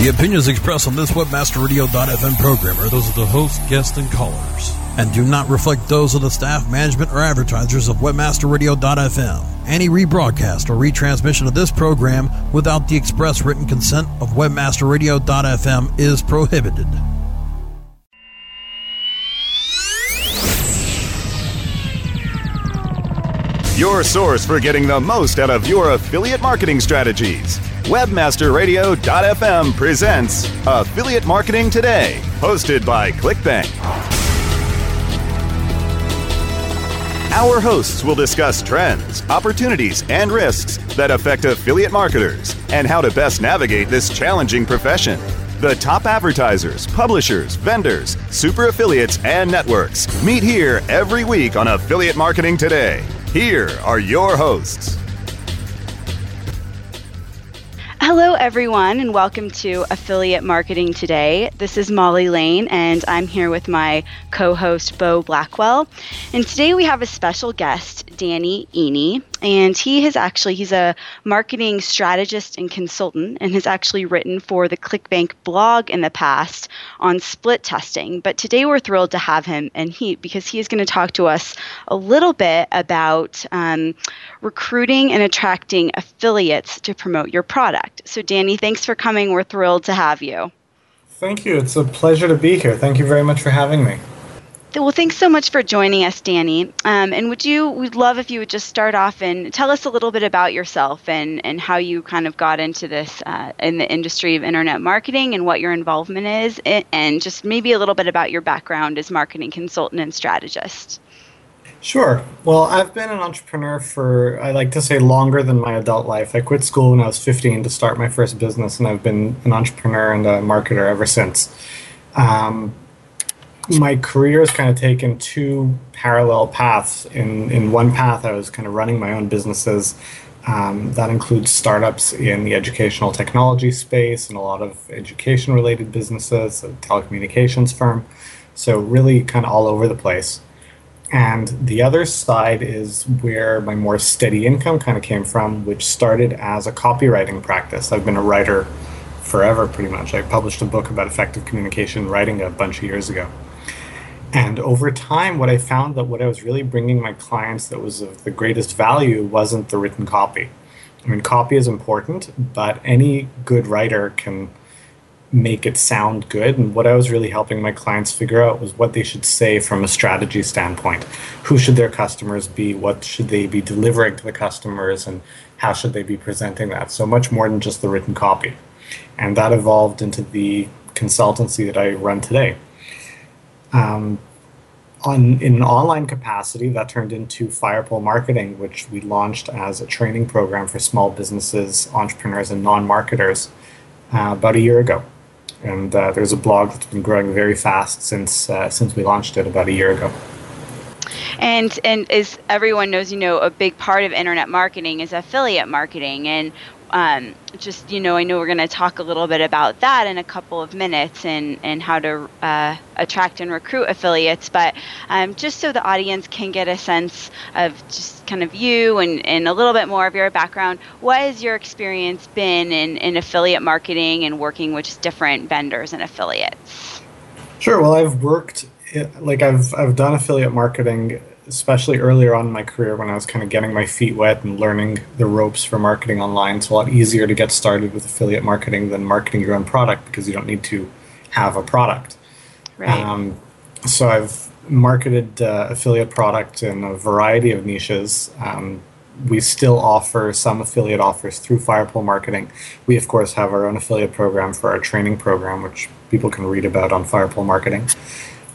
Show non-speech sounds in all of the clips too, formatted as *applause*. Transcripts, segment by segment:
The opinions expressed on this WebmasterRadio.fm program are those of the host, guests, and callers, and do not reflect those of the staff, management, or advertisers of WebmasterRadio.fm. Any rebroadcast or retransmission of this program without the express written consent of WebmasterRadio.fm is prohibited. Your source for getting the most out of your affiliate marketing strategies. WebmasterRadio.fm presents Affiliate Marketing Today, hosted by ClickBank. Our hosts will discuss trends, opportunities, and risks that affect affiliate marketers and how to best navigate this challenging profession. The top advertisers, publishers, vendors, super affiliates, and networks meet here every week on Affiliate Marketing Today. Here are your hosts. Hello, everyone, and welcome to Affiliate Marketing Today. This is Molly Lane, and I'm here with my co host, Bo Blackwell. And today we have a special guest, Danny Iny, and he has actually, he's a marketing strategist and consultant, and has actually written for the ClickBank blog in the past on split testing. But today we're thrilled to have him, and he, because he is going to talk to us a little bit about um, recruiting and attracting affiliates to promote your product. So, Danny, thanks for coming. We're thrilled to have you. Thank you. It's a pleasure to be here. Thank you very much for having me. Well, thanks so much for joining us, Danny. Um, and would you, we'd love if you would just start off and tell us a little bit about yourself and, and how you kind of got into this uh, in the industry of internet marketing and what your involvement is, and just maybe a little bit about your background as marketing consultant and strategist. Sure. Well, I've been an entrepreneur for, I like to say, longer than my adult life. I quit school when I was 15 to start my first business, and I've been an entrepreneur and a marketer ever since. Um, my career has kind of taken two parallel paths. In, in one path, I was kind of running my own businesses. Um, that includes startups in the educational technology space and a lot of education related businesses, a telecommunications firm. So, really, kind of all over the place. And the other side is where my more steady income kind of came from, which started as a copywriting practice. I've been a writer forever, pretty much. I published a book about effective communication writing a bunch of years ago. And over time, what I found that what I was really bringing my clients that was of the greatest value wasn't the written copy. I mean, copy is important, but any good writer can make it sound good. And what I was really helping my clients figure out was what they should say from a strategy standpoint. Who should their customers be? What should they be delivering to the customers? And how should they be presenting that? So much more than just the written copy. And that evolved into the consultancy that I run today. Um, on, in an online capacity, that turned into Firepole Marketing, which we launched as a training program for small businesses, entrepreneurs, and non marketers uh, about a year ago and uh, there's a blog that's been growing very fast since uh, since we launched it about a year ago. And and as everyone knows, you know, a big part of internet marketing is affiliate marketing, and um, just you know, I know we're going to talk a little bit about that in a couple of minutes and and how to uh, attract and recruit affiliates. But um, just so the audience can get a sense of just kind of you and, and a little bit more of your background, what has your experience been in, in affiliate marketing and working with just different vendors and affiliates? Sure. Well, I've worked like I've I've done affiliate marketing especially earlier on in my career when I was kind of getting my feet wet and learning the ropes for marketing online. It's a lot easier to get started with affiliate marketing than marketing your own product because you don't need to have a product. Right. Um, so I've marketed uh, affiliate product in a variety of niches. Um, we still offer some affiliate offers through Firepole Marketing. We, of course, have our own affiliate program for our training program, which people can read about on Firepole Marketing.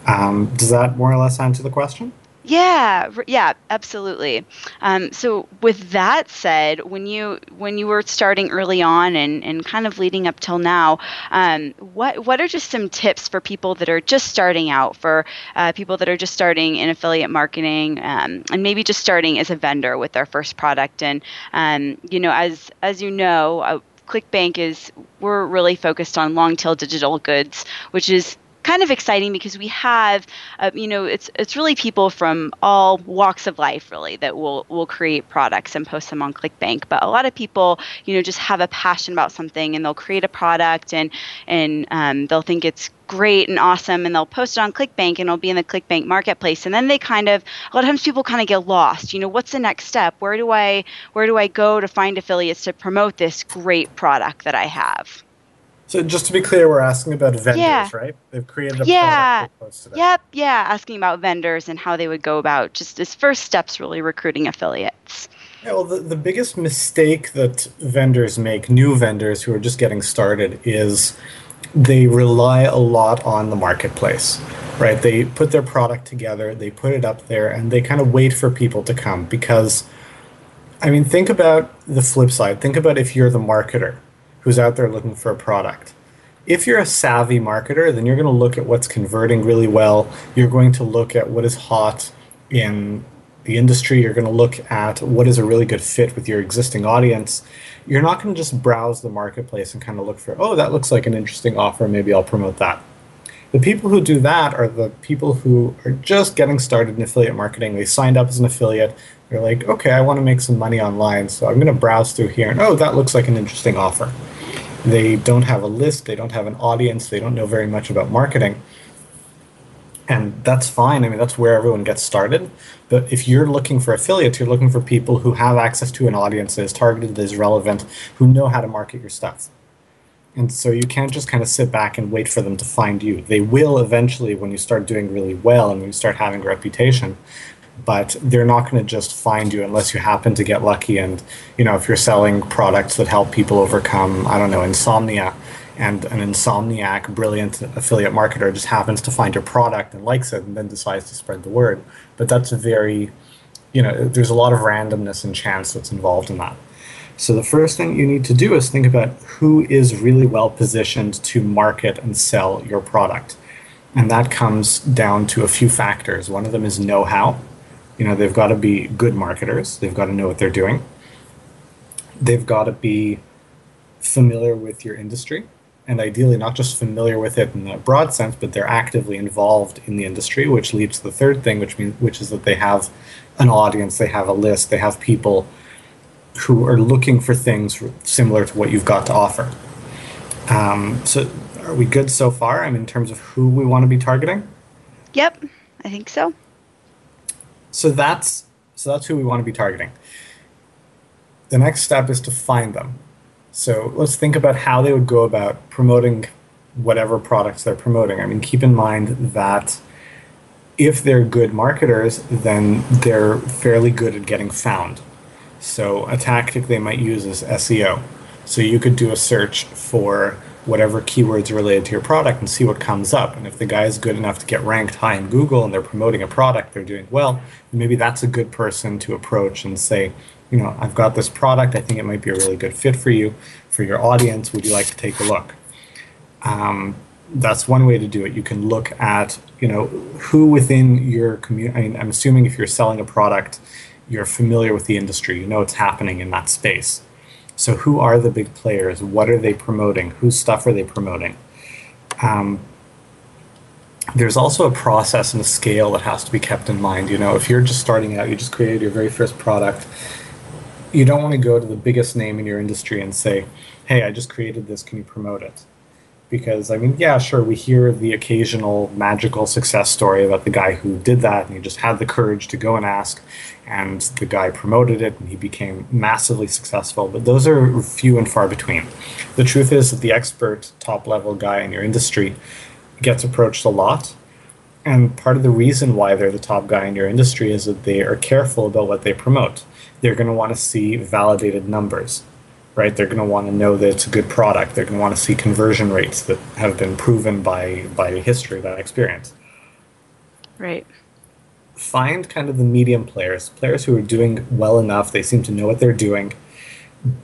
Um, does that more or less answer the question? Yeah, yeah, absolutely. Um, so, with that said, when you when you were starting early on and, and kind of leading up till now, um, what what are just some tips for people that are just starting out, for uh, people that are just starting in affiliate marketing, um, and maybe just starting as a vendor with their first product? And um, you know, as as you know. Uh, ClickBank is we're really focused on long tail digital goods, which is kind of exciting because we have, uh, you know, it's it's really people from all walks of life really that will will create products and post them on ClickBank. But a lot of people, you know, just have a passion about something and they'll create a product and and um, they'll think it's great and awesome and they'll post it on clickbank and it'll be in the clickbank marketplace. And then they kind of a lot of times people kind of get lost. You know what's the next step? Where do i where do i go to find affiliates to promote this great product that i have so just to be clear we're asking about vendors yeah. right they've created a yeah yep yeah asking about vendors and how they would go about just as first steps really recruiting affiliates yeah, well, the, the biggest mistake that vendors make, new vendors who are just getting started, is they rely a lot on the marketplace, right? They put their product together, they put it up there, and they kind of wait for people to come because, I mean, think about the flip side. Think about if you're the marketer who's out there looking for a product. If you're a savvy marketer, then you're going to look at what's converting really well. You're going to look at what is hot in the industry. You're going to look at what is a really good fit with your existing audience you're not going to just browse the marketplace and kind of look for, oh, that looks like an interesting offer. Maybe I'll promote that. The people who do that are the people who are just getting started in affiliate marketing. They signed up as an affiliate. They're like, okay, I want to make some money online, so I'm going to browse through here, and oh, that looks like an interesting offer. They don't have a list, they don't have an audience, they don't know very much about marketing and that's fine. I mean, that's where everyone gets started. But if you're looking for affiliates, you're looking for people who have access to an audience that is targeted, that is relevant, who know how to market your stuff. And so you can't just kind of sit back and wait for them to find you. They will eventually when you start doing really well and you start having a reputation. But they're not going to just find you unless you happen to get lucky. And, you know, if you're selling products that help people overcome, I don't know, insomnia, and an insomniac, brilliant affiliate marketer just happens to find your product and likes it and then decides to spread the word. But that's a very, you know, there's a lot of randomness and chance that's involved in that. So the first thing you need to do is think about who is really well positioned to market and sell your product. And that comes down to a few factors. One of them is know how. You know, they've got to be good marketers, they've got to know what they're doing, they've got to be familiar with your industry and ideally not just familiar with it in a broad sense, but they're actively involved in the industry, which leads to the third thing, which means which is that they have an audience, they have a list, they have people who are looking for things similar to what you've got to offer. Um, so, are we good so far? I mean, in terms of who we want to be targeting. Yep, I think so. So that's so that's who we want to be targeting. The next step is to find them. So let's think about how they would go about promoting whatever products they're promoting. I mean, keep in mind that if they're good marketers, then they're fairly good at getting found. So a tactic they might use is SEO. So you could do a search for whatever keywords related to your product and see what comes up. And if the guy is good enough to get ranked high in Google and they're promoting a product, they're doing well, maybe that's a good person to approach and say, you know, I've got this product. I think it might be a really good fit for you, for your audience. Would you like to take a look? Um, that's one way to do it. You can look at, you know, who within your community. I mean, I'm assuming if you're selling a product, you're familiar with the industry. You know what's happening in that space. So, who are the big players? What are they promoting? Whose stuff are they promoting? Um, there's also a process and a scale that has to be kept in mind. You know, if you're just starting out, you just created your very first product, you don't want to go to the biggest name in your industry and say, "Hey, I just created this. Can you promote it?" Because I mean, yeah, sure, we hear the occasional magical success story about the guy who did that and he just had the courage to go and ask, and the guy promoted it and he became massively successful. But those are few and far between. The truth is that the expert, top level guy in your industry gets approached a lot. And part of the reason why they're the top guy in your industry is that they are careful about what they promote they're going to want to see validated numbers, right? They're going to want to know that it's a good product. They're going to want to see conversion rates that have been proven by by history, by experience. Right. Find kind of the medium players, players who are doing well enough. They seem to know what they're doing,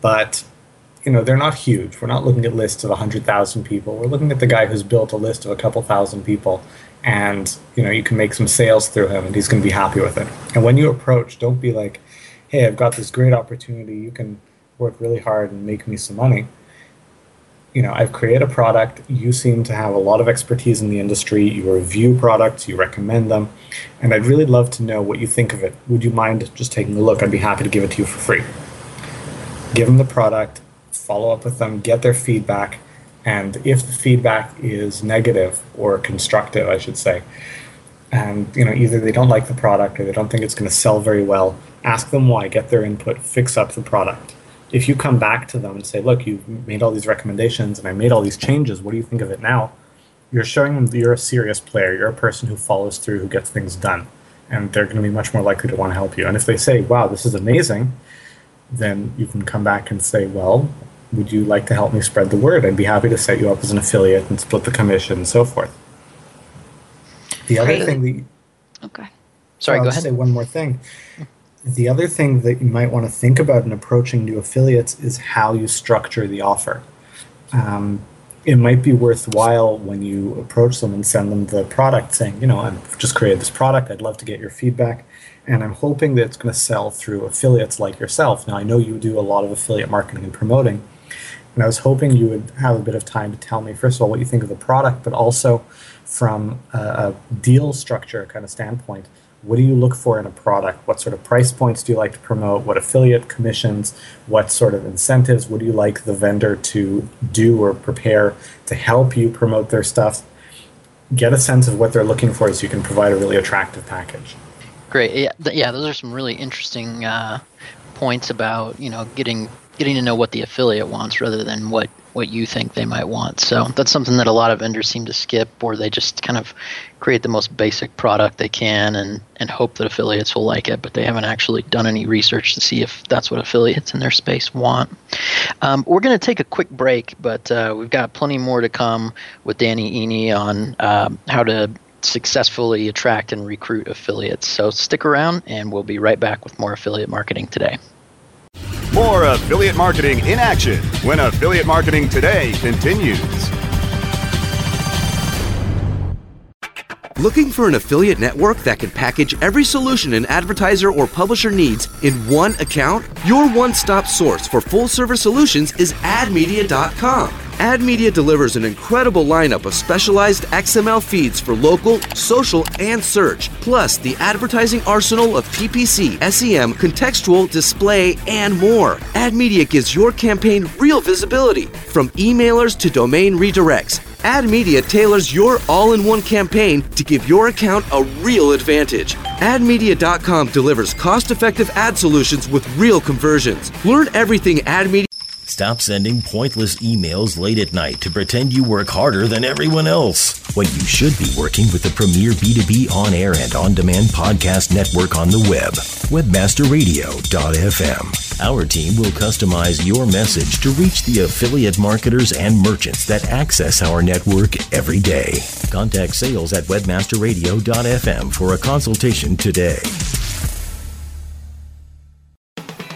but you know they're not huge. We're not looking at lists of hundred thousand people. We're looking at the guy who's built a list of a couple thousand people, and you know you can make some sales through him, and he's going to be happy with it. And when you approach, don't be like, hey, I've got this great opportunity. You can work really hard and make me some money. you know, I've created a product. You seem to have a lot of expertise in the industry. You review products, you recommend them, and I'd really love to know what you think of it. Would you mind just taking a look? I'd be happy to give it to you for free. Give them the product, follow up with them, get their feedback, and if the feedback is negative or constructive, I should say, and you know either they don't like the product or they don't think it's going to sell very well, ask them why, get their input, fix up the product if you come back to them and say, look, you've made all these recommendations and I made all these changes, what do you think of it now? You're showing them that you're a serious player. You're a person who follows through, who gets things done. And they're going to be much more likely to want to help you. And if they say, wow, this is amazing, then you can come back and say, well, would you like to help me spread the word? I'd be happy to set you up as an affiliate and split the commission and so forth. The other thing that. Okay. Sorry, I'll go ahead. say one more thing the other thing that you might want to think about in approaching new affiliates is how you structure the offer. Um, it might be worthwhile when you approach them and send them the product saying, you know, I've just created this product, I'd love to get your feedback, and I'm hoping that it's going to sell through affiliates like yourself. Now, I know you do a lot of affiliate marketing and promoting, and I was hoping you would have a bit of time to tell me, first of all, what you think of the product, but also from a, a deal structure kind of standpoint what do you look for in a product? What sort of price points do you like to promote? What affiliate commissions? What sort of incentives would you like the vendor to do or prepare to help you promote their stuff? Get a sense of what they're looking for so you can provide a really attractive package. Great. Yeah, th- yeah those are some really interesting uh, points about you know getting getting to know what the affiliate wants rather than what what you think they might want. So that's something that a lot of vendors seem to skip, or they just kind of create the most basic product they can and, and hope that affiliates will like it, but they haven't actually done any research to see if that's what affiliates in their space want. Um, we're going to take a quick break, but uh, we've got plenty more to come with Danny Iny on um, how to successfully attract and recruit affiliates. So stick around, and we'll be right back with more affiliate marketing today. More affiliate marketing in action when affiliate marketing today continues. Looking for an affiliate network that can package every solution an advertiser or publisher needs in one account? Your one stop source for full service solutions is admedia.com. AdMedia delivers an incredible lineup of specialized XML feeds for local, social, and search, plus the advertising arsenal of PPC, SEM, contextual, display, and more. AdMedia gives your campaign real visibility, from emailers to domain redirects. AdMedia tailors your all in one campaign to give your account a real advantage. AdMedia.com delivers cost effective ad solutions with real conversions. Learn everything AdMedia. Stop sending pointless emails late at night to pretend you work harder than everyone else when you should be working with the premier B2B on air and on demand podcast network on the web, webmasterradio.fm. Our team will customize your message to reach the affiliate marketers and merchants that access our network every day. Contact sales at webmasterradio.fm for a consultation today.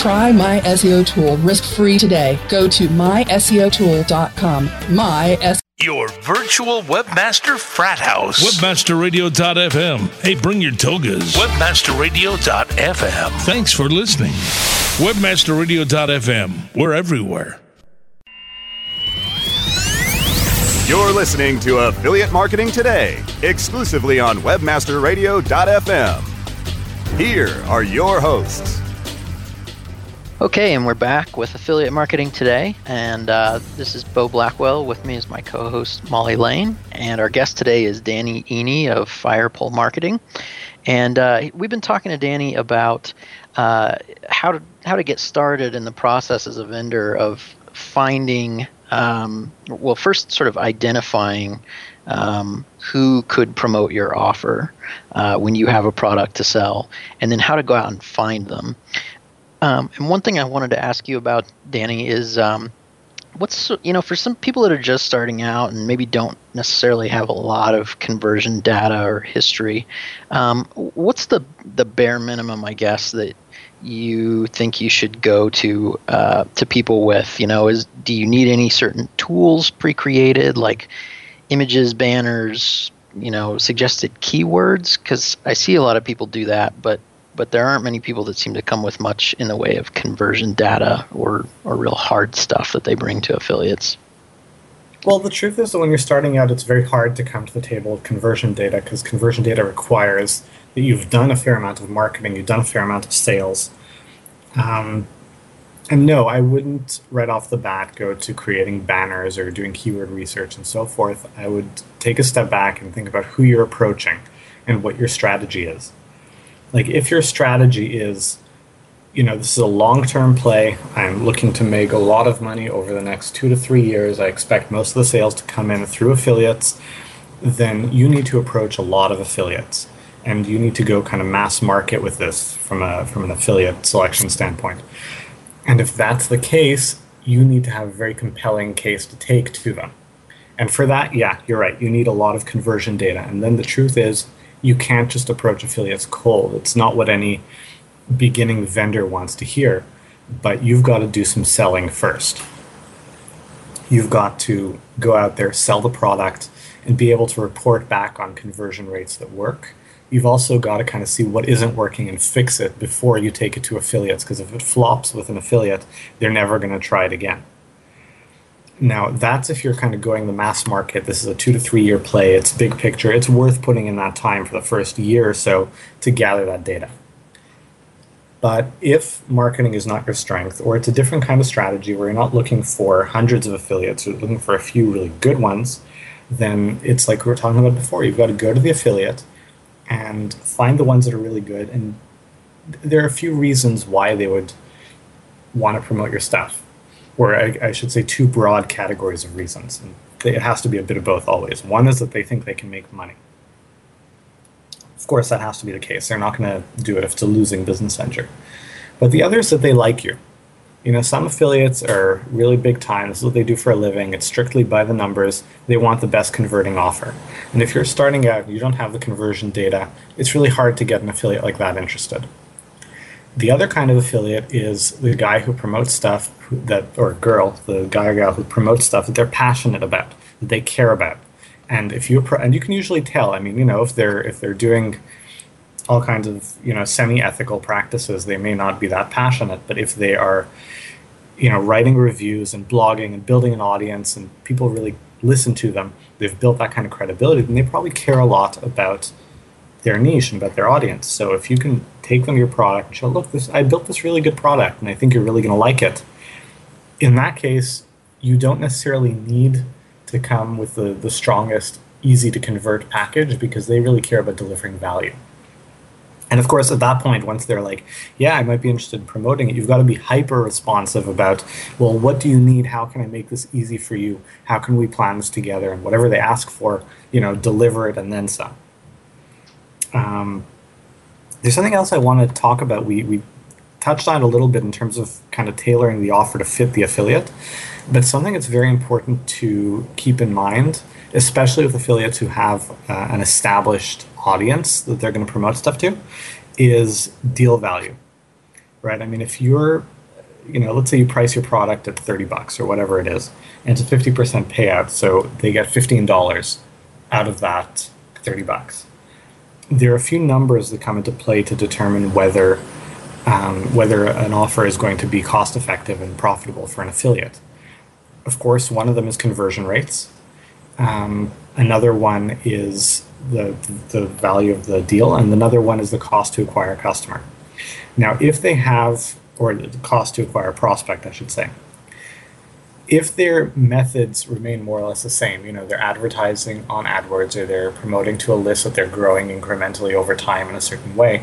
Try My SEO Tool risk-free today. Go to myseotool.com. My S- your virtual webmaster frat house. Webmasterradio.fm. Hey, bring your togas. Webmasterradio.fm. Thanks for listening. Webmasterradio.fm. We're everywhere. You're listening to Affiliate Marketing Today, exclusively on Webmasterradio.fm. Here are your hosts. Okay, and we're back with Affiliate Marketing today, and uh, this is Bo Blackwell. With me is my co-host Molly Lane, and our guest today is Danny Iny of Firepole Marketing, and uh, we've been talking to Danny about uh, how to how to get started in the process as a vendor of finding, um, well, first sort of identifying um, who could promote your offer uh, when you have a product to sell, and then how to go out and find them. Um, and one thing I wanted to ask you about, Danny, is um, what's you know for some people that are just starting out and maybe don't necessarily have a lot of conversion data or history um, what's the the bare minimum i guess that you think you should go to uh, to people with? You know is do you need any certain tools pre-created like images banners you know suggested keywords? Because i see a lot of people do that but but there aren't many people that seem to come with much in the way of conversion data or, or real hard stuff that they bring to affiliates. Well, the truth is that when you're starting out, it's very hard to come to the table with conversion data because conversion data requires that you've done a fair amount of marketing, you've done a fair amount of sales. Um, and no, I wouldn't right off the bat go to creating banners or doing keyword research and so forth. I would take a step back and think about who you're approaching and what your strategy is like if your strategy is you know this is a long-term play i'm looking to make a lot of money over the next two to three years i expect most of the sales to come in through affiliates then you need to approach a lot of affiliates. And you need to go kind of mass market with this from a from an affiliate selection standpoint. And if that's the case you need to have a very compelling case to take to them. And for that yeah you're right. You need a lot of conversion data. And then the truth is you can't just approach affiliates cold. It's not what any beginning vendor wants to hear, but you've got to do some selling first. You've got to go out there, sell the product, and be able to report back on conversion rates that work. You've also got to kind of see what isn't working and fix it before you take it to affiliates, because if it flops with an affiliate, they're never going to try it again. Now, that's if you're kind of going the mass market. This is a two to three year play. It's big picture. It's worth putting in that time for the first year or so to gather that data. But if marketing is not your strength, or it's a different kind of strategy where you're not looking for hundreds of affiliates, you're looking for a few really good ones, then it's like we were talking about before. You've got to go to the affiliate and find the ones that are really good. And there are a few reasons why they would want to promote your stuff or I, I, should say two broad categories of reasons. And it has to be a bit of both always. One is that they think they can make money. Of course, that has to be the case. They're not going to do it if it's a losing business venture. But the other is that they like you. You know, some affiliates are really big time. This is what they do for a living. It's strictly by the numbers. They want the best converting offer. And if you're starting out and you don't have the conversion data, it's really hard to get an affiliate like that interested. The other kind of affiliate is the guy who promotes stuff that, or girl, the guy or gal who promotes stuff that they're passionate about, that they care about. And if you and you can usually tell. I mean, you know, if they're if they're doing all kinds of you know semi-ethical practices, they may not be that passionate. But if they are, you know, writing reviews and blogging and building an audience, and people really listen to them, they've built that kind of credibility, then they probably care a lot about their niche and about their audience. So if you can take them your product and show, look, this I built this really good product, and I think you're really going to like it. In that case, you don't necessarily need to come with the, the strongest, easy to convert package because they really care about delivering value. And of course, at that point, once they're like, yeah, I might be interested in promoting it, you've got to be hyper responsive about, well, what do you need? How can I make this easy for you? How can we plan this together? And whatever they ask for, you know, deliver it and then some. Um, there's something else I want to talk about. We, we touched on it a little bit in terms of kind of tailoring the offer to fit the affiliate, but something that's very important to keep in mind, especially with affiliates who have uh, an established audience that they're going to promote stuff to, is deal value. Right? I mean, if you're you know, let's say you price your product at 30 bucks or whatever it is, and it's a 50% payout, so they get $15 out of that 30 bucks there are a few numbers that come into play to determine whether um, whether an offer is going to be cost effective and profitable for an affiliate. Of course, one of them is conversion rates. Um, another one is the the value of the deal, and another one is the cost to acquire a customer. Now, if they have, or the cost to acquire a prospect, I should say if their methods remain more or less the same, you know, they're advertising on AdWords or they're promoting to a list that they're growing incrementally over time in a certain way,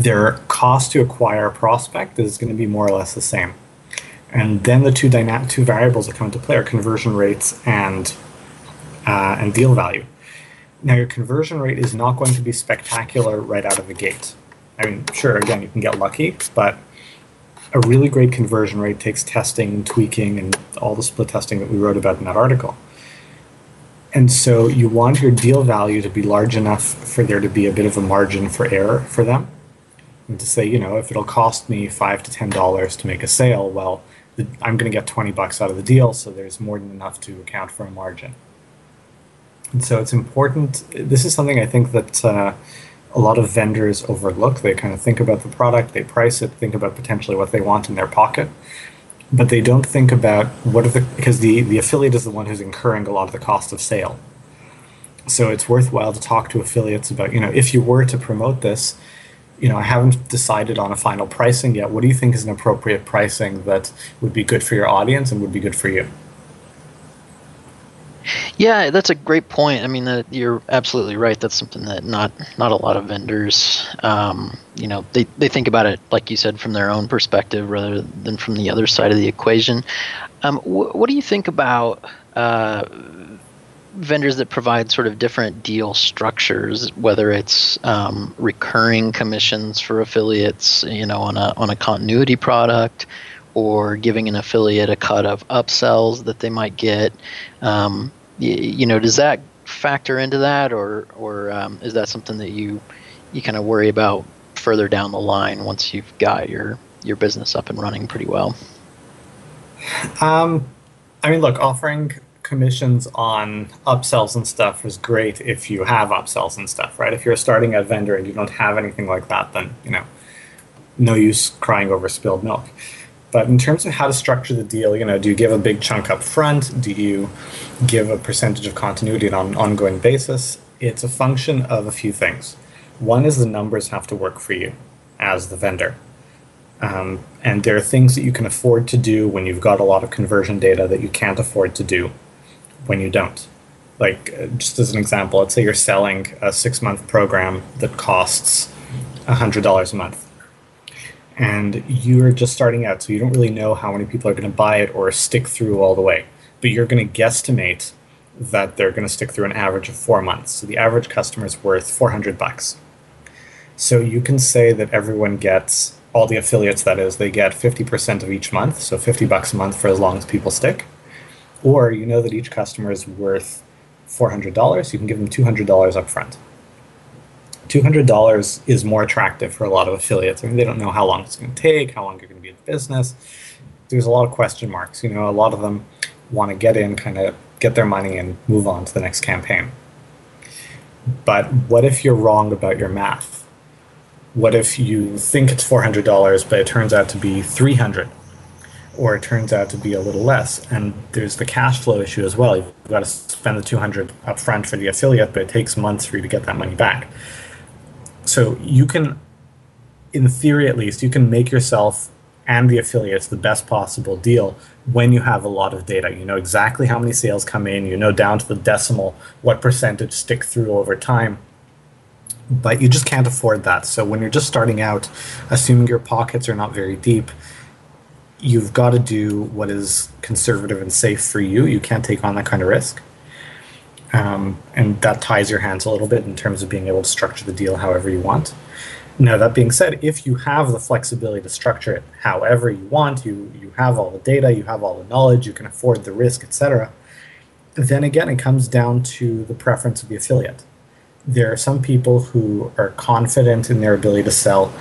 their cost to acquire a prospect is going to be more or less the same. And then the two dynamic two variables that come into play are conversion rates and uh, and deal value. Now, your conversion rate is not going to be spectacular right out of the gate. I mean, sure, again, you can get lucky, but a really great conversion rate takes testing, and tweaking, and all the split testing that we wrote about in that article. And so you want your deal value to be large enough for there to be a bit of a margin for error for them. And to say, you know, if it'll cost me five to ten dollars to make a sale, well, I'm going to get 20 bucks out of the deal, so there's more than enough to account for a margin. And so it's important. This is something I think that uh, a lot of vendors overlook. They kind of think about the product, they price it, think about potentially what they want in their pocket, but they don't think about what are the because the the affiliate is the one who's incurring a lot of the cost of sale. So it's worthwhile to talk to affiliates about you know if you were to promote this, you know I haven't decided on a final pricing yet. What do you think is an appropriate pricing that would be good for your audience and would be good for you? Yeah, that's a great point. I mean, that you're absolutely right. That's something that not not a lot of vendors, um, you know, they they think about it like you said from their own perspective rather than from the other side of the equation. Um, wh- what do you think about uh, vendors that provide sort of different deal structures, whether it's um, recurring commissions for affiliates, you know, on a on a continuity product, or giving an affiliate a cut of upsells that they might get. Um, you, you know, does that factor into that, or or um, is that something that you you kind of worry about further down the line once you've got your your business up and running pretty well? Um, I mean, look, offering commissions on upsells and stuff is great if you have upsells and stuff, right? If you're starting a vendor and you don't have anything like that, then you know, no use crying over spilled milk. But in terms of how to structure the deal, you know, do you give a big chunk up front? Do you give a percentage of continuity on an ongoing basis? It's a function of a few things. One is the numbers have to work for you as the vendor. Um, and there are things that you can afford to do when you've got a lot of conversion data that you can't afford to do when you don't. Like, uh, just as an example, let's say you're selling a six month program that costs $100 a month and you're just starting out, so you don't really know how many people are going to buy it or stick through all the way. But you're going to guesstimate that they're going to stick through an average of four months. So the average customer is worth 400 bucks. So you can say that everyone gets all the affiliates that is they get 50% of each month, so 50 bucks a month for as long as people stick. Or you know that each customer is worth $400, you can give them $200 up front. $200 is more attractive for a lot of affiliates. I mean, they don't know how long it's going to take, how long you're going to be in business. There's a lot of question marks. You know, a lot of them want to get in, kind of get their money and move on to the next campaign. But what if you're wrong about your math? What if you think it's $400, but it turns out to be 300 or it turns out to be a little less. And there's the cash flow issue as well. You've got to spend the 200 upfront for the affiliate, but it takes months for you to get that money back so you can in theory at least you can make yourself and the affiliates the best possible deal when you have a lot of data. You know exactly how many sales come in you know down to the decimal what percentage stick through over time but you just can't afford that. So when you're just starting out assuming your pockets are not very deep you've got to do what is conservative and safe for you. You can't take on that kind of risk um, and that ties your hands a little bit in terms of being able to structure the deal however you want. Now, that being said, if you have the flexibility to structure it however you want, you, you have all the data, you have all the knowledge, you can afford the risk, etc., then again, it comes down to the preference of the affiliate there are some people who are confident in their ability to sell.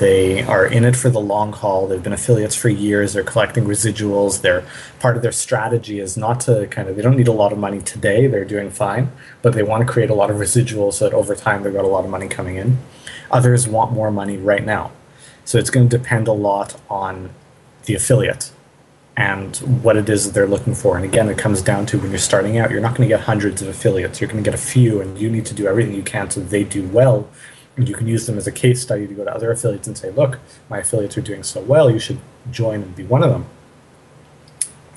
They are in it for the long haul. They've been affiliates for years. They're collecting residuals. They're part of their strategy is not to kind of they don't need a lot of money today. They're doing fine, but they want to create a lot of residuals so that over time they've got a lot of money coming in. Others want more money right now. So it's going to depend a lot on the affiliate and what it is that they're looking for. And again, it comes down to when you're starting out, you're not going to get hundreds of affiliates. You're going to get a few, and you need to do everything you can so they do well. And you can use them as a case study to go to other affiliates and say, look, my affiliates are doing so well, you should join and be one of them.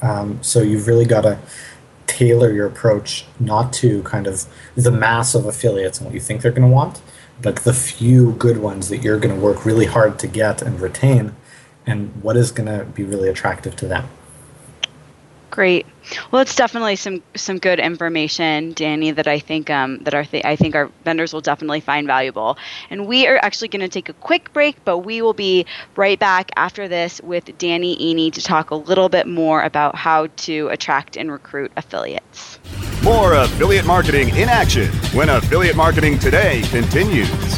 Um, so you've really got to tailor your approach not to kind of the mass of affiliates and what you think they're going to want, but the few good ones that you're going to work really hard to get and retain and what is going to be really attractive to them. Great. Well, it's definitely some some good information, Danny, that I think um, that our th- I think our vendors will definitely find valuable. And we are actually going to take a quick break, but we will be right back after this with Danny Iny to talk a little bit more about how to attract and recruit affiliates. More affiliate marketing in action when Affiliate Marketing Today continues.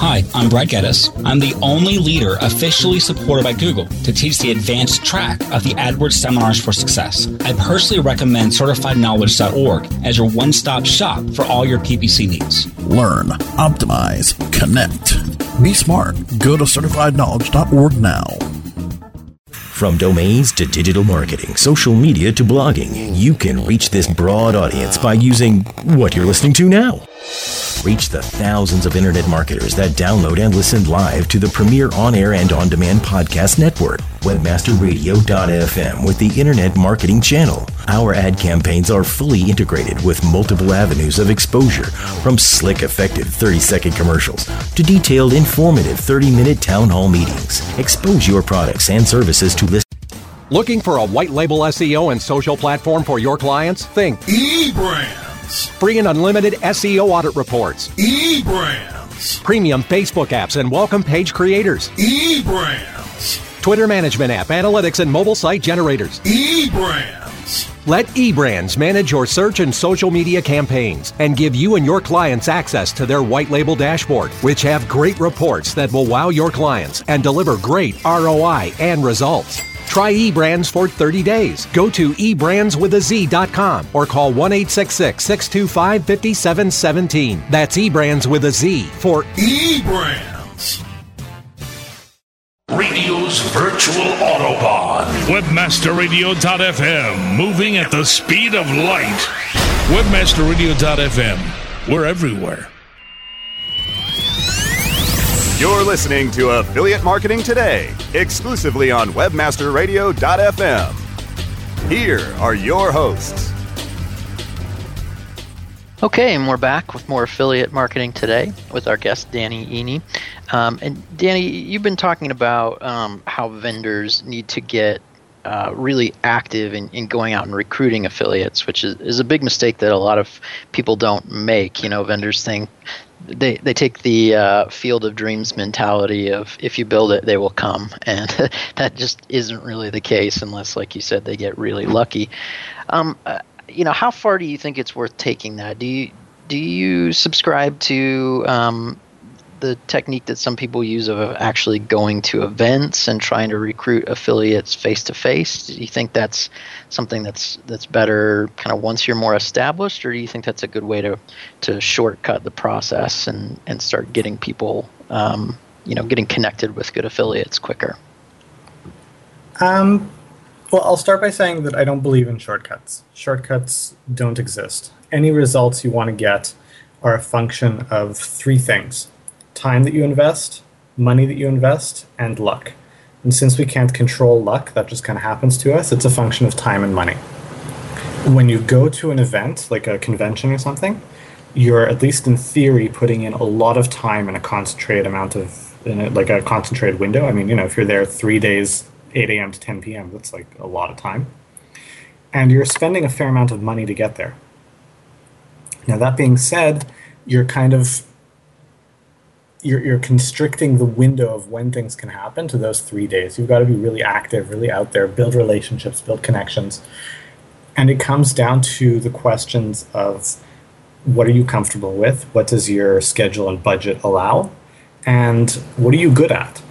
Hi, I'm Brad Geddes. I'm the only leader officially supported by Google to teach the advanced track of the AdWords Seminars for Success. I personally recommend CertifiedKnowledge.org as your one stop shop for all your PPC needs. Learn, optimize, connect. Be smart. Go to certifiedknowledge.org now. From domains to digital marketing, social media to blogging, you can reach this broad audience by using what you're listening to now. Reach the thousands of internet marketers that download and listen live to the premier on air and on demand podcast network, webmasterradio.fm, with the Internet Marketing Channel. Our ad campaigns are fully integrated with multiple avenues of exposure, from slick, effective 30 second commercials to detailed, informative 30 minute town hall meetings. Expose your products and services to list. Looking for a white label SEO and social platform for your clients? Think eBrand. Free and unlimited SEO audit reports. eBrandz. Premium Facebook apps and welcome page creators. eBrandz. Twitter management app, analytics, and mobile site generators. eBrandz. Let eBrandz manage your search and social media campaigns and give you and your clients access to their white label dashboard, which have great reports that will wow your clients and deliver great ROI and results. Try eBrandz for 30 days. Go to eBrandsWithAZ.com or call 1 625 5717. That's eBrandz with a Z for eBrandz. Radio's virtual Autobahn. Webmasterradio.fm. Moving at the speed of light. Webmasterradio.fm. We're everywhere. You're listening to Affiliate Marketing Today, exclusively on WebmasterRadio.fm. Here are your hosts. Okay, and we're back with more affiliate marketing today with our guest Danny Iny. Um, and Danny, you've been talking about um, how vendors need to get uh, really active in, in going out and recruiting affiliates, which is, is a big mistake that a lot of people don't make. You know, vendors think they they take the uh, field of dreams mentality of if you build it, they will come, *laughs* and that just isn't really the case unless, like you said, they get really lucky. Um, uh, you know, how far do you think it's worth taking that? Do you do you subscribe to um, the technique that some people use of actually going to events and trying to recruit affiliates face to face? Do you think that's something that's that's better kind of once you're more established, or do you think that's a good way to to shortcut the process and and start getting people um, you know getting connected with good affiliates quicker? Um, well, I'll start by saying that I don't believe in shortcuts. Shortcuts don't exist. Any results you want to get are a function of three things time that you invest, money that you invest, and luck. And since we can't control luck, that just kind of happens to us, it's a function of time and money. When you go to an event, like a convention or something, you're at least in theory putting in a lot of time in a concentrated amount of, a, like a concentrated window. I mean, you know, if you're there three days, 8 a.m. to 10 p.m., that's like a lot of time. And you're spending a fair amount of money to get there. Now, that being said, you're kind of you're, you're constricting the window of when things can happen to those three days. You've got to be really active, really out there, build relationships, build connections. And it comes down to the questions of what are you comfortable with? What does your schedule and budget allow? And what are you good at?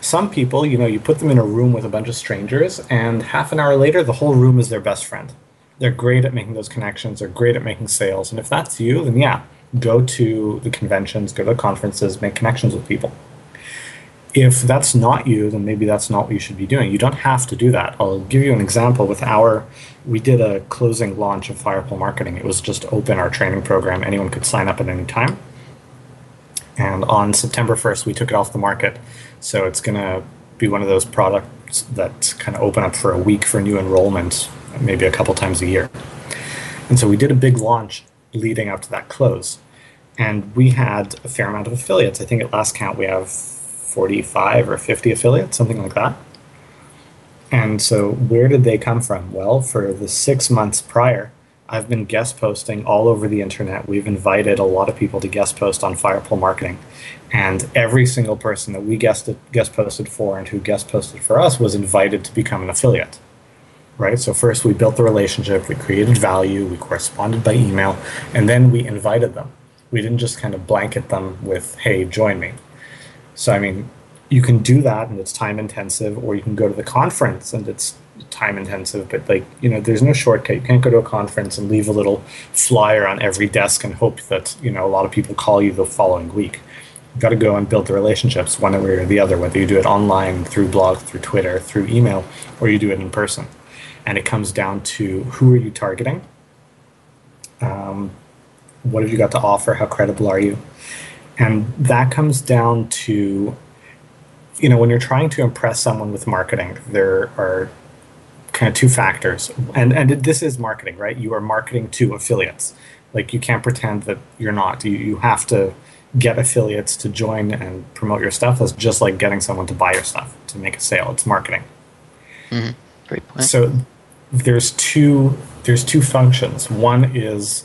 Some people, you know, you put them in a room with a bunch of strangers, and half an hour later, the whole room is their best friend. They're great at making those connections, they're great at making sales. And if that's you, then yeah, go to the conventions, go to the conferences, make connections with people. if that's not you, then maybe that's not what you should be doing. You don't have to do that. I'll give you an example with our, we did a closing launch of Firepole Marketing. It was just open, our training program. Anyone could sign up at any time. And on September 1st, we took it off the market. So it's going to be one of those products that kind of open up for a week for new enrollment, maybe a couple times a year. And so we did a big launch leading up to that close. And we had a fair amount of affiliates. I think at last count we have 45 or 50 affiliates, something like that. And so, where did they come from? Well, for the six months prior, I've been guest posting all over the internet. We've invited a lot of people to guest post on Firepole Marketing. And every single person that we guest, guest posted for and who guest posted for us was invited to become an affiliate. Right? So, first we built the relationship, we created value, we corresponded by email, and then we invited them. We didn't just kind of blanket them with, hey, join me. So, I mean, you can do that and it's time intensive, or you can go to the conference and it's time intensive. But, like, you know, there's no shortcut. You can't go to a conference and leave a little flyer on every desk and hope that, you know, a lot of people call you the following week. You've got to go and build the relationships one way or the other, whether you do it online, through blog, through Twitter, through email, or you do it in person. And it comes down to who are you targeting? Um, what have you got to offer? How credible are you? And that comes down to, you know, when you're trying to impress someone with marketing, there are kind of two factors. And and this is marketing, right? You are marketing to affiliates. Like you can't pretend that you're not. You you have to get affiliates to join and promote your stuff. That's just like getting someone to buy your stuff to make a sale. It's marketing. Mm-hmm. Great point. So there's two there's two functions. One is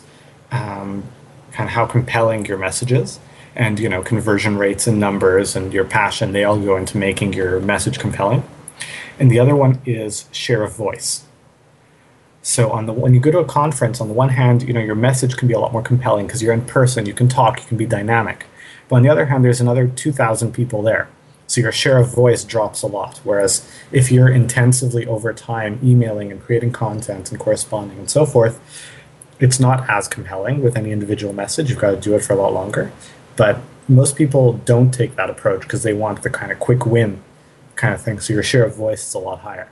um, kind of how compelling your message is. And you know conversion rates and numbers and your passion they all go into making your message compelling. And the other one is share of voice. So on the when you go to a conference on the one hand you know your message can be a lot more compelling because you're in person you can talk you can be dynamic. But on the other hand there's another 2000 people there. So your share of voice drops a lot. Whereas if you're intensively over time emailing and creating content and corresponding and so forth it's not as compelling with any individual message you've got to do it for a lot longer but most people don't take that approach because they want the kind of quick win kind of thing. So your share of voice is a lot higher.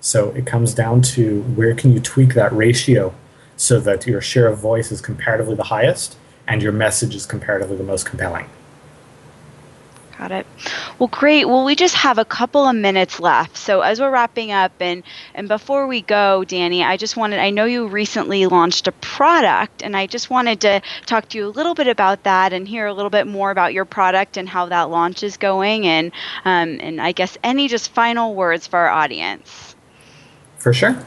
So it comes down to where can you tweak that ratio so that your share of voice is comparatively the highest and your message is comparatively the most compelling. Got it. Well, great. Well, we just have a couple of minutes left. So as we're wrapping up, and and before we go, Danny, I just wanted. I know you recently launched a product, and I just wanted to talk to you a little bit about that and hear a little bit more about your product and how that launch is going, and um, and I guess any just final words for our audience. For sure.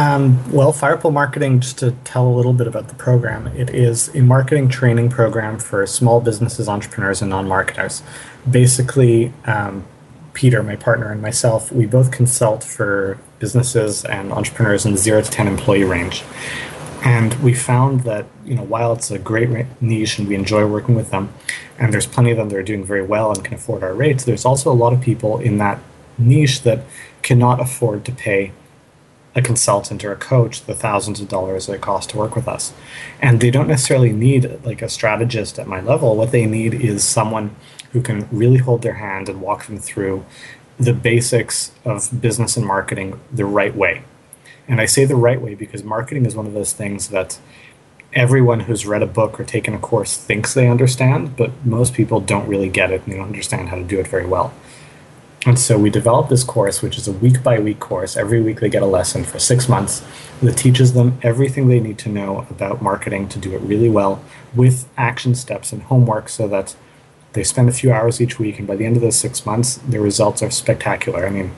Um, well, Firepole Marketing, just to tell a little bit about the program, it is a marketing training program for small businesses, entrepreneurs, and non marketers. Basically, um, Peter, my partner, and myself, we both consult for businesses and entrepreneurs in the zero to 10 employee range. And we found that, you know, while it's a great niche and we enjoy working with them, and there's plenty of them that are doing very well and can afford our rates, there's also a lot of people in that niche that cannot afford to pay a consultant or a coach the thousands of dollars that it costs to work with us. And they don't necessarily need like a strategist at my level. What they need is someone who can really hold their hand and walk them through the basics of business and marketing the right way. And I say the right way because marketing is one of those things that everyone who's read a book or taken a course thinks they understand, but most people don't really get it and they don't understand how to do it very well. And so we developed this course, which is a week by week course. Every week they get a lesson for six months that teaches them everything they need to know about marketing to do it really well with action steps and homework so that they spend a few hours each week. And by the end of those six months, their results are spectacular. I mean,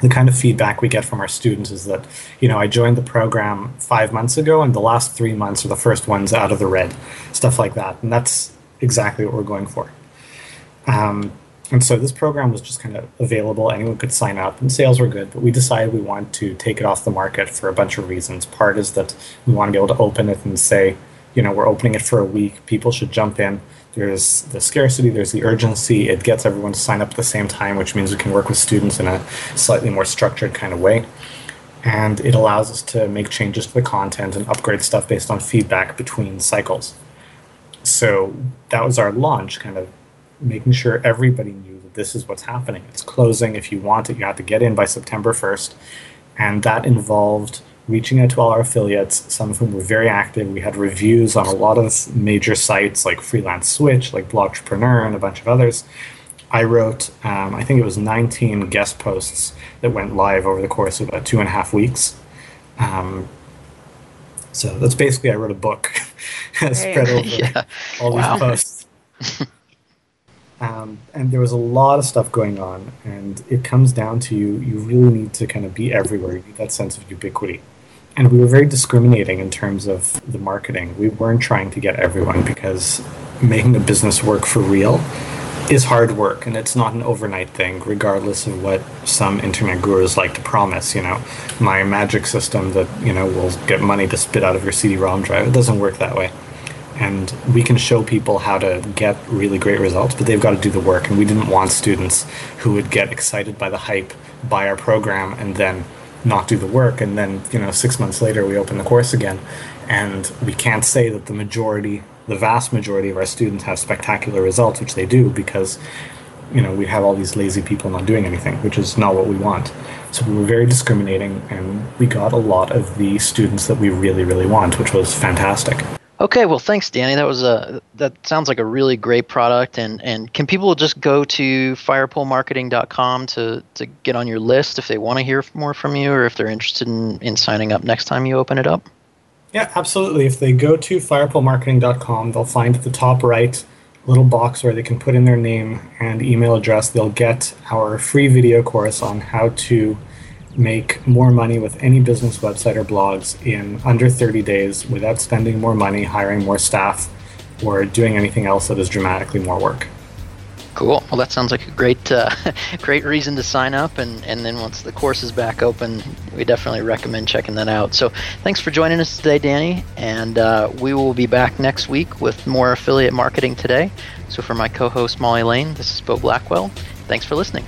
the kind of feedback we get from our students is that, you know, I joined the program five months ago and the last three months are the first ones out of the red, stuff like that. And that's exactly what we're going for. Um, and so this program was just kind of available. Anyone could sign up, and sales were good. But we decided we want to take it off the market for a bunch of reasons. Part is that we want to be able to open it and say, you know, we're opening it for a week. People should jump in. There's the scarcity, there's the urgency. It gets everyone to sign up at the same time, which means we can work with students in a slightly more structured kind of way. And it allows us to make changes to the content and upgrade stuff based on feedback between cycles. So that was our launch, kind of making sure everybody knew that this is what's happening. It's closing. If you want it, you have to get in by September 1st. And that involved reaching out to all our affiliates, some of whom were very active. We had reviews on a lot of major sites like Freelance Switch, like Blogtrepreneur, and a bunch of others. I wrote, um, I think it was 19 guest posts that went live over the course of about two and a half weeks. Um, so that's basically I wrote a book *laughs* spread over *laughs* Yeah. all Wow. these posts. *laughs* um, and there was a lot of stuff going on, and it comes down to you. You really need to kind of be everywhere. You need that sense of ubiquity. And we were very discriminating in terms of the marketing. We weren't trying to get everyone because making a business work for real is hard work and it's not an overnight thing regardless of what some internet gurus like to promise you know my magic system that you know will get money to spit out of your cd-rom drive it doesn't work that way and we can show people how to get really great results but they've got to do the work and we didn't want students who would get excited by the hype buy our program and then not do the work and then you know six months later we open the course again. And we can't say that the majority the vast majority of our students have spectacular results which they do because you know we have all these lazy people not doing anything which is not what we want. So we were very discriminating and we got a lot of the students that we really really want which was fantastic Okay, well, thanks, Danny. That was a that sounds like a really great product. And and can people just go to firepolemarketing.com to to get on your list if they want to hear more from you, or if they're interested in in signing up next time you open it up? Yeah, absolutely. If they go to firepolemarketing.com, they'll find at the top right little box where they can put in their name and email address. They'll get our free video course on how to make more money with any business website or blogs in under 30 days without spending more money, hiring more staff, or doing anything else that is dramatically more work. Cool. Well, that sounds like a great, uh, *laughs* great reason to sign up. And, and then once the course is back open, we definitely recommend checking that out. So thanks for joining us today, Danny. And uh, we will be back next week with more affiliate marketing today. So for my co-host Molly Lane, this is Bo Blackwell. Thanks for listening.